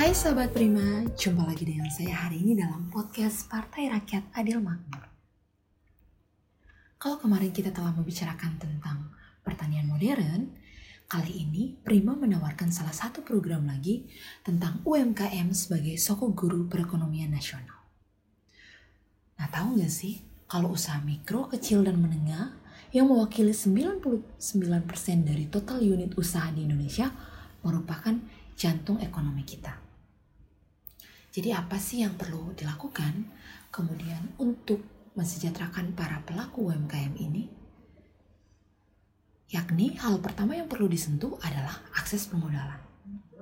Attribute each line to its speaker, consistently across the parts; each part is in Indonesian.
Speaker 1: Hai sahabat Prima, jumpa lagi dengan saya hari ini dalam podcast Partai Rakyat Adil Makmur. Kalau kemarin kita telah membicarakan tentang pertanian modern, kali ini Prima menawarkan salah satu program lagi tentang UMKM sebagai soko guru perekonomian nasional. Nah tahu gak sih, kalau usaha mikro, kecil, dan menengah yang mewakili 99% dari total unit usaha di Indonesia merupakan jantung ekonomi kita. Jadi apa sih yang perlu dilakukan? Kemudian untuk mensejahterakan para pelaku UMKM ini, yakni hal pertama yang perlu disentuh adalah akses permodalan.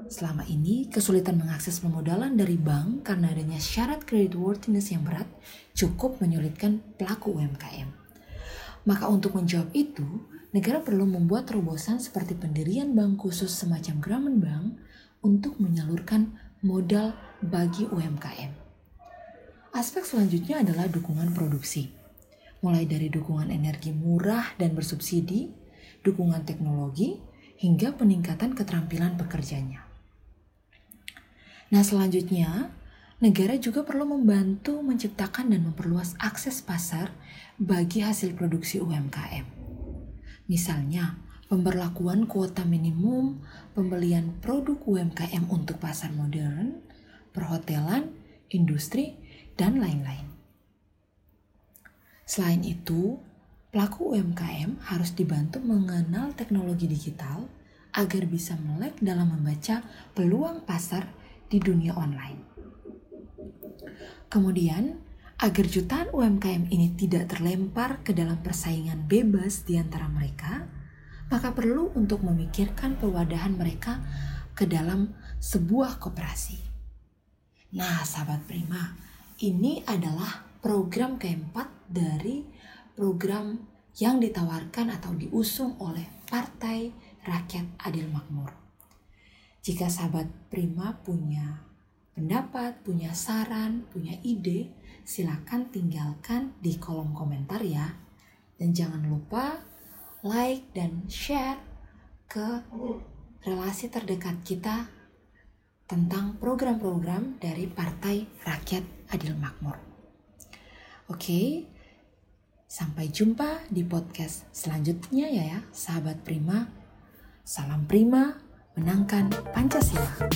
Speaker 1: Selama ini, kesulitan mengakses permodalan dari bank karena adanya syarat credit worthiness yang berat cukup menyulitkan pelaku UMKM. Maka untuk menjawab itu, negara perlu membuat terobosan seperti pendirian bank khusus semacam Grameen Bank untuk menyalurkan modal bagi UMKM. Aspek selanjutnya adalah dukungan produksi. Mulai dari dukungan energi murah dan bersubsidi, dukungan teknologi, hingga peningkatan keterampilan pekerjanya. Nah, selanjutnya, negara juga perlu membantu menciptakan dan memperluas akses pasar bagi hasil produksi UMKM. Misalnya, pemberlakuan kuota minimum pembelian produk UMKM untuk pasar modern, perhotelan, industri, dan lain-lain. Selain itu, pelaku UMKM harus dibantu mengenal teknologi digital agar bisa melek dalam membaca peluang pasar di dunia online. Kemudian, agar jutaan UMKM ini tidak terlempar ke dalam persaingan bebas di antara mereka, maka perlu untuk memikirkan perwadahan mereka ke dalam sebuah koperasi. Nah, sahabat Prima, ini adalah program keempat dari program yang ditawarkan atau diusung oleh Partai Rakyat Adil Makmur. Jika sahabat Prima punya pendapat, punya saran, punya ide, silakan tinggalkan di kolom komentar ya. Dan jangan lupa like dan share ke relasi terdekat kita tentang program-program dari Partai Rakyat Adil Makmur. Oke, sampai jumpa di podcast selanjutnya ya ya, sahabat Prima. Salam Prima, menangkan Pancasila.